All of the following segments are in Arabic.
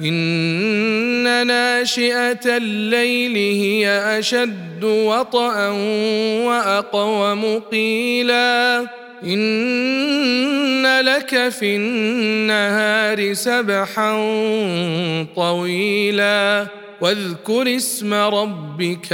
إن ناشئة الليل هي أشد وطئا وأقوم قيلا. إن لك في النهار سبحا طويلا. واذكر اسم ربك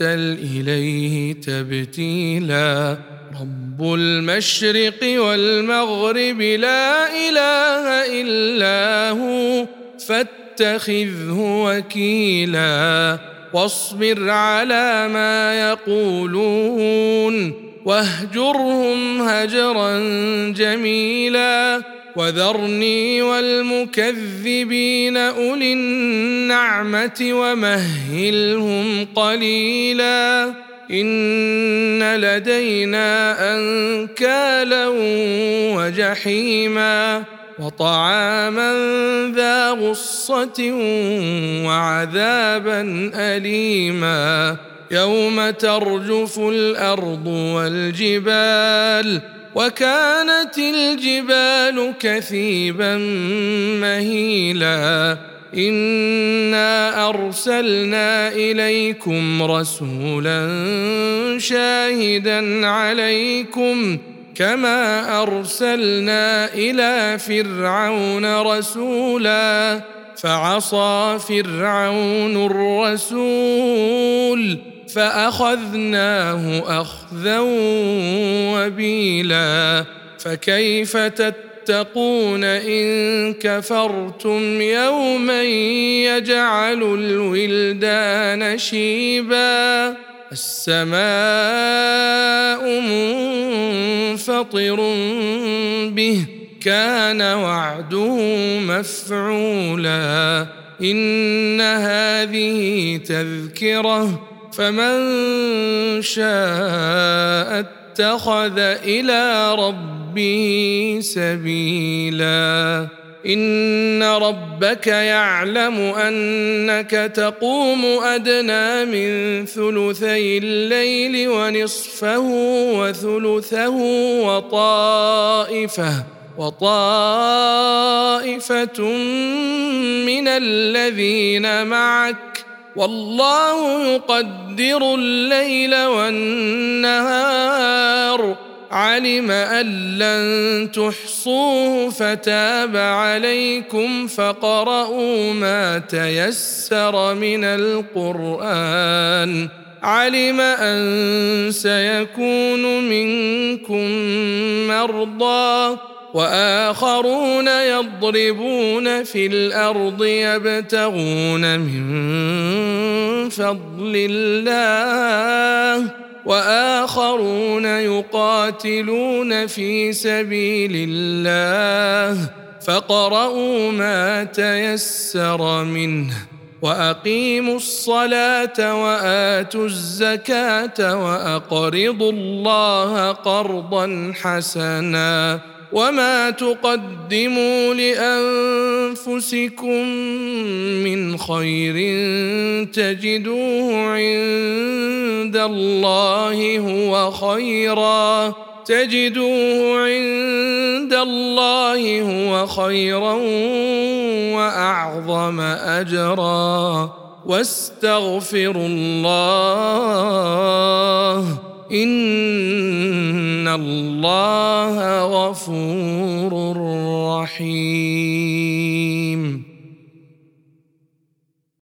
وتبتل إليه تبتيلا. رب المشرق والمغرب لا إله إلا هو فاتخذه وكيلا. واصبر على ما يقولون واهجرهم هجرا جميلا. وذرني والمكذبين أولي النعمة ومهلهم قليلا إن لدينا أنكالا وجحيما وطعاما ذا غصة وعذابا أليما يوم ترجف الأرض والجبال وكانت الجبال كثيبا مهيلا. انا ارسلنا اليكم رسولا شاهدا عليكم كما ارسلنا إلى فرعون رسولا. فعصى فرعون الرسول. فأخذناه أخذا وبيلا. فكيف تتقون إن كفرتم يوما يجعل الولدان شيبا؟ السماء منفطر به كان وعده مفعولا. إن هذه تذكرة فمن شاء اتخذ إلى ربه سبيلا. إن ربك يعلم أنك تقوم أدنى من ثلثي الليل ونصفه وثلثه وطائفة وطائفة من الذين معك. والله يقدر الليل والنهار. علم أن لن تحصوه فتاب عليكم فقرؤوا ما تيسر من القرآن. علم أن سيكون منكم مرضى. وآخرون يضربون في الأرض يبتغون من فضل الله وآخرون يقاتلون في سبيل الله فقرؤوا ما تيسر منه وأقيموا الصلاة وآتوا الزكاة وأقرضوا الله قرضا حسنا وما تقدموا لانفسكم من خير تجدوه عند الله هو خيرا تجدوه عند الله هو خيرا واعظم اجرا واستغفروا الله ان الله غفور رحيم